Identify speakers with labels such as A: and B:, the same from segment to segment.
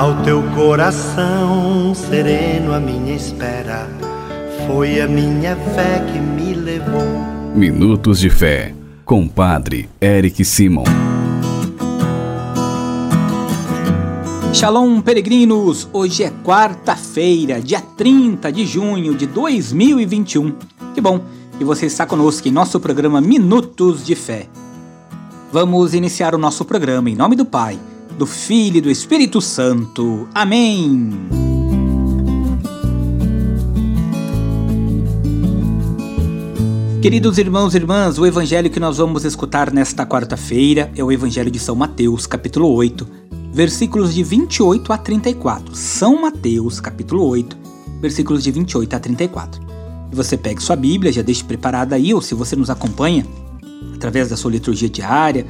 A: Ao teu coração sereno, a minha espera foi a minha fé que me levou.
B: Minutos de Fé, com Padre Eric Simon.
C: Shalom, peregrinos! Hoje é quarta-feira, dia 30 de junho de 2021. Que bom que você está conosco em nosso programa Minutos de Fé. Vamos iniciar o nosso programa em nome do Pai, do Filho e do Espírito Santo. Amém! Queridos irmãos e irmãs, o evangelho que nós vamos escutar nesta quarta-feira é o Evangelho de São Mateus, capítulo 8 versículos de 28 a 34. São Mateus, capítulo 8, versículos de 28 a 34. E você pegue sua Bíblia, já deixe preparada aí, ou se você nos acompanha através da sua liturgia diária,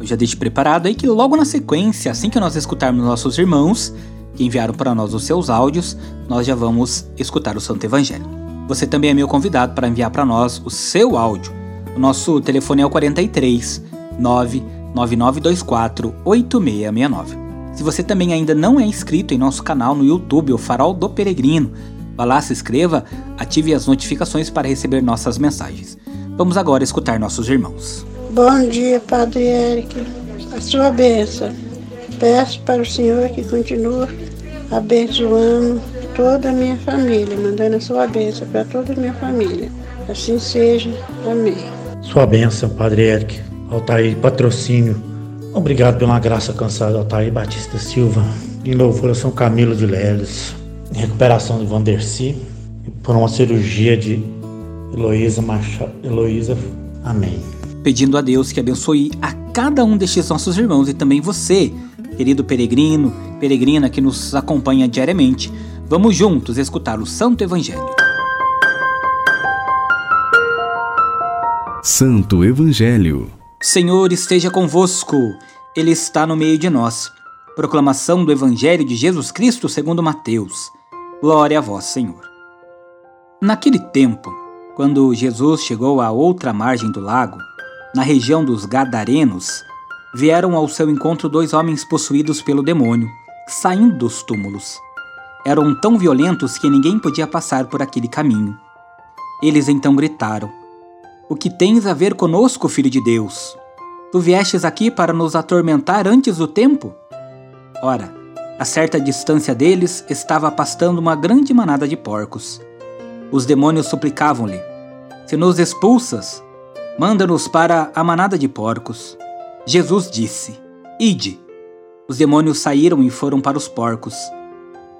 C: eu já deixe preparado aí que logo na sequência, assim que nós escutarmos nossos irmãos que enviaram para nós os seus áudios, nós já vamos escutar o Santo Evangelho. Você também é meu convidado para enviar para nós o seu áudio. O nosso telefone é o 43 9 9924 8669. Se você também ainda não é inscrito em nosso canal no YouTube, o Farol do Peregrino, vá lá, se inscreva, ative as notificações para receber nossas mensagens. Vamos agora escutar nossos irmãos.
D: Bom dia, Padre Eric. A sua bênção. Peço para o Senhor que continue abençoando toda a minha família, mandando a sua bênção para toda a minha família. Assim seja. Amém.
E: Sua bênção, Padre Eric Altair Patrocínio. Obrigado pela graça cansada, Altair Batista Silva. Em louvor a São Camilo de Leles. Em recuperação de Vanderci. Por uma cirurgia de Heloísa Machado. Heloísa. Amém.
C: Pedindo a Deus que abençoe a cada um destes nossos irmãos e também você, querido peregrino, peregrina que nos acompanha diariamente. Vamos juntos escutar o Santo Evangelho.
B: Santo Evangelho
C: Senhor esteja convosco, Ele está no meio de nós. Proclamação do Evangelho de Jesus Cristo segundo Mateus. Glória a vós, Senhor. Naquele tempo, quando Jesus chegou à outra margem do lago, na região dos Gadarenos, vieram ao seu encontro dois homens possuídos pelo demônio, saindo dos túmulos. Eram tão violentos que ninguém podia passar por aquele caminho. Eles então gritaram: o que tens a ver conosco, filho de Deus? Tu viestes aqui para nos atormentar antes do tempo? Ora, a certa distância deles estava pastando uma grande manada de porcos. Os demônios suplicavam-lhe: Se nos expulsas, manda-nos para a manada de porcos. Jesus disse: Ide. Os demônios saíram e foram para os porcos.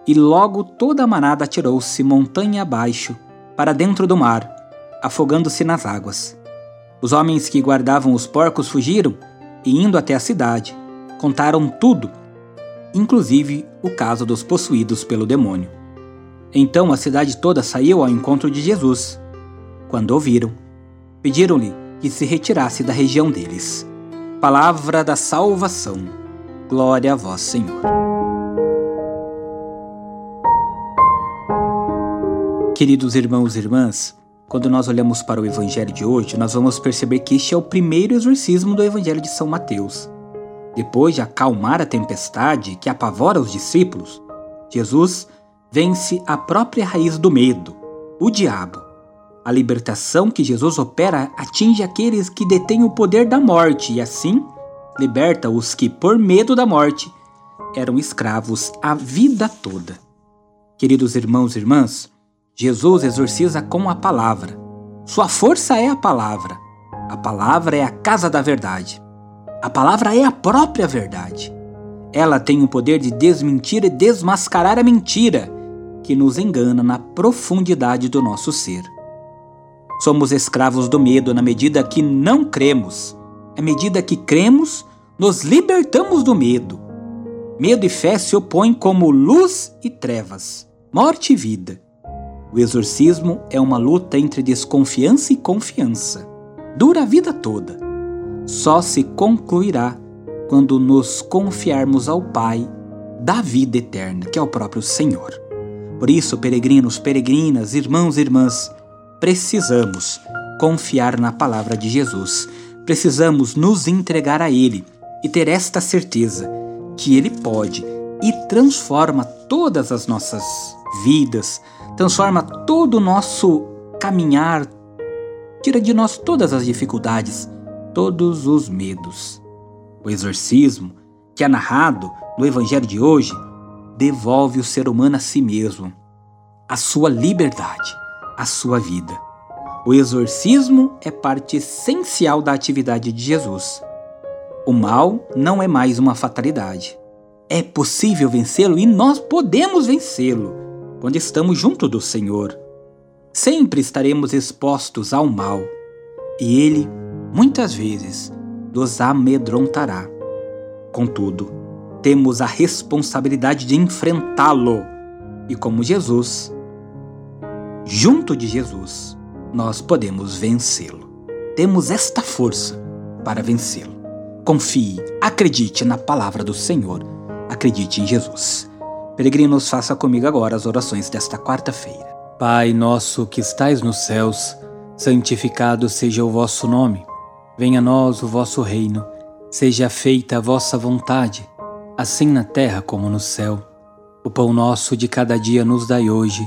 C: E logo toda a manada atirou-se montanha abaixo, para dentro do mar afogando-se nas águas. Os homens que guardavam os porcos fugiram e, indo até a cidade, contaram tudo, inclusive o caso dos possuídos pelo demônio. Então a cidade toda saiu ao encontro de Jesus. Quando ouviram, pediram-lhe que se retirasse da região deles. Palavra da salvação. Glória a vós, Senhor. Queridos irmãos e irmãs, quando nós olhamos para o evangelho de hoje, nós vamos perceber que este é o primeiro exorcismo do evangelho de São Mateus. Depois de acalmar a tempestade que apavora os discípulos, Jesus vence a própria raiz do medo, o diabo. A libertação que Jesus opera atinge aqueles que detêm o poder da morte e, assim, liberta os que, por medo da morte, eram escravos a vida toda. Queridos irmãos e irmãs, Jesus exorciza com a palavra. Sua força é a palavra. A palavra é a casa da verdade. A palavra é a própria verdade. Ela tem o poder de desmentir e desmascarar a mentira que nos engana na profundidade do nosso ser. Somos escravos do medo na medida que não cremos. À medida que cremos, nos libertamos do medo. Medo e fé se opõem como luz e trevas, morte e vida. O exorcismo é uma luta entre desconfiança e confiança. Dura a vida toda. Só se concluirá quando nos confiarmos ao Pai da vida eterna, que é o próprio Senhor. Por isso, peregrinos, peregrinas, irmãos e irmãs, precisamos confiar na palavra de Jesus. Precisamos nos entregar a Ele e ter esta certeza que Ele pode e transforma todas as nossas vidas, transforma todo o nosso caminhar, tira de nós todas as dificuldades, todos os medos. O exorcismo, que é narrado no Evangelho de hoje, devolve o ser humano a si mesmo, a sua liberdade, a sua vida. O exorcismo é parte essencial da atividade de Jesus. O mal não é mais uma fatalidade. É possível vencê-lo e nós podemos vencê-lo quando estamos junto do Senhor. Sempre estaremos expostos ao mal e ele, muitas vezes, nos amedrontará. Contudo, temos a responsabilidade de enfrentá-lo e, como Jesus, junto de Jesus, nós podemos vencê-lo. Temos esta força para vencê-lo. Confie, acredite na palavra do Senhor, acredite em Jesus. Peregrinos, faça comigo agora as orações desta quarta-feira. Pai nosso que estais nos céus, santificado seja o vosso nome. Venha a nós o vosso reino. Seja feita a vossa vontade, assim na terra como no céu. O pão nosso de cada dia nos dai hoje.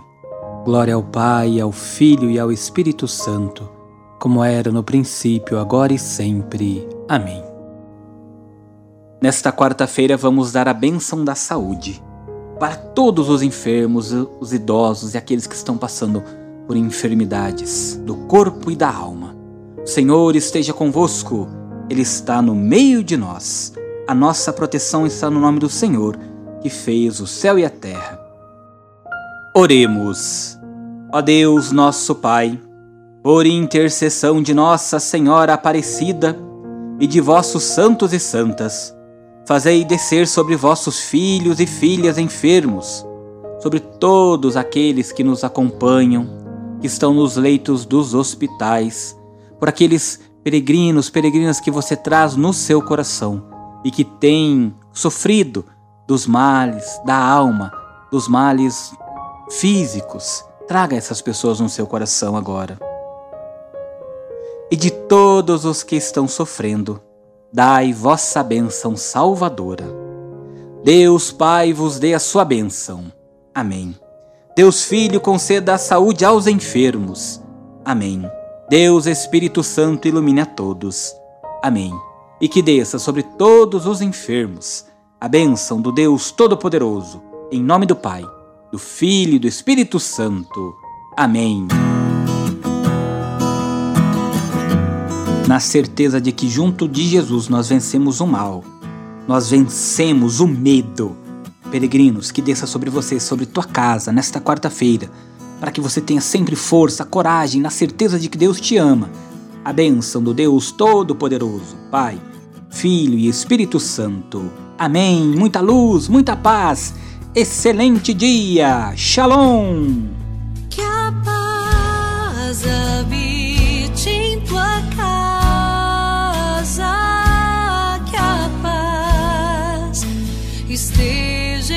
C: Glória ao Pai, ao Filho e ao Espírito Santo, como era no princípio, agora e sempre. Amém. Nesta quarta-feira vamos dar a bênção da saúde para todos os enfermos, os idosos e aqueles que estão passando por enfermidades do corpo e da alma. O Senhor esteja convosco, Ele está no meio de nós. A nossa proteção está no nome do Senhor, que fez o céu e a terra. Oremos. Ó Deus, nosso Pai, por intercessão de Nossa Senhora Aparecida e de vossos santos e santas, fazei descer sobre vossos filhos e filhas enfermos, sobre todos aqueles que nos acompanham, que estão nos leitos dos hospitais, por aqueles peregrinos, peregrinas que você traz no seu coração e que têm sofrido dos males da alma, dos males físicos. Traga essas pessoas no seu coração agora. E de todos os que estão sofrendo, dai vossa bênção salvadora. Deus Pai vos dê a sua bênção. Amém. Deus Filho conceda a saúde aos enfermos. Amém. Deus Espírito Santo ilumine a todos. Amém. E que desça sobre todos os enfermos a bênção do Deus Todo-Poderoso, em nome do Pai do Filho e do Espírito Santo. Amém. Na certeza de que junto de Jesus nós vencemos o mal, nós vencemos o medo. Peregrinos, que desça sobre você, sobre tua casa, nesta quarta-feira, para que você tenha sempre força, coragem, na certeza de que Deus te ama. A bênção do Deus Todo-Poderoso, Pai, Filho e Espírito Santo. Amém. Muita luz, muita paz excelente dia. Shalom.
F: Que a paz habite em tua casa, que a paz esteja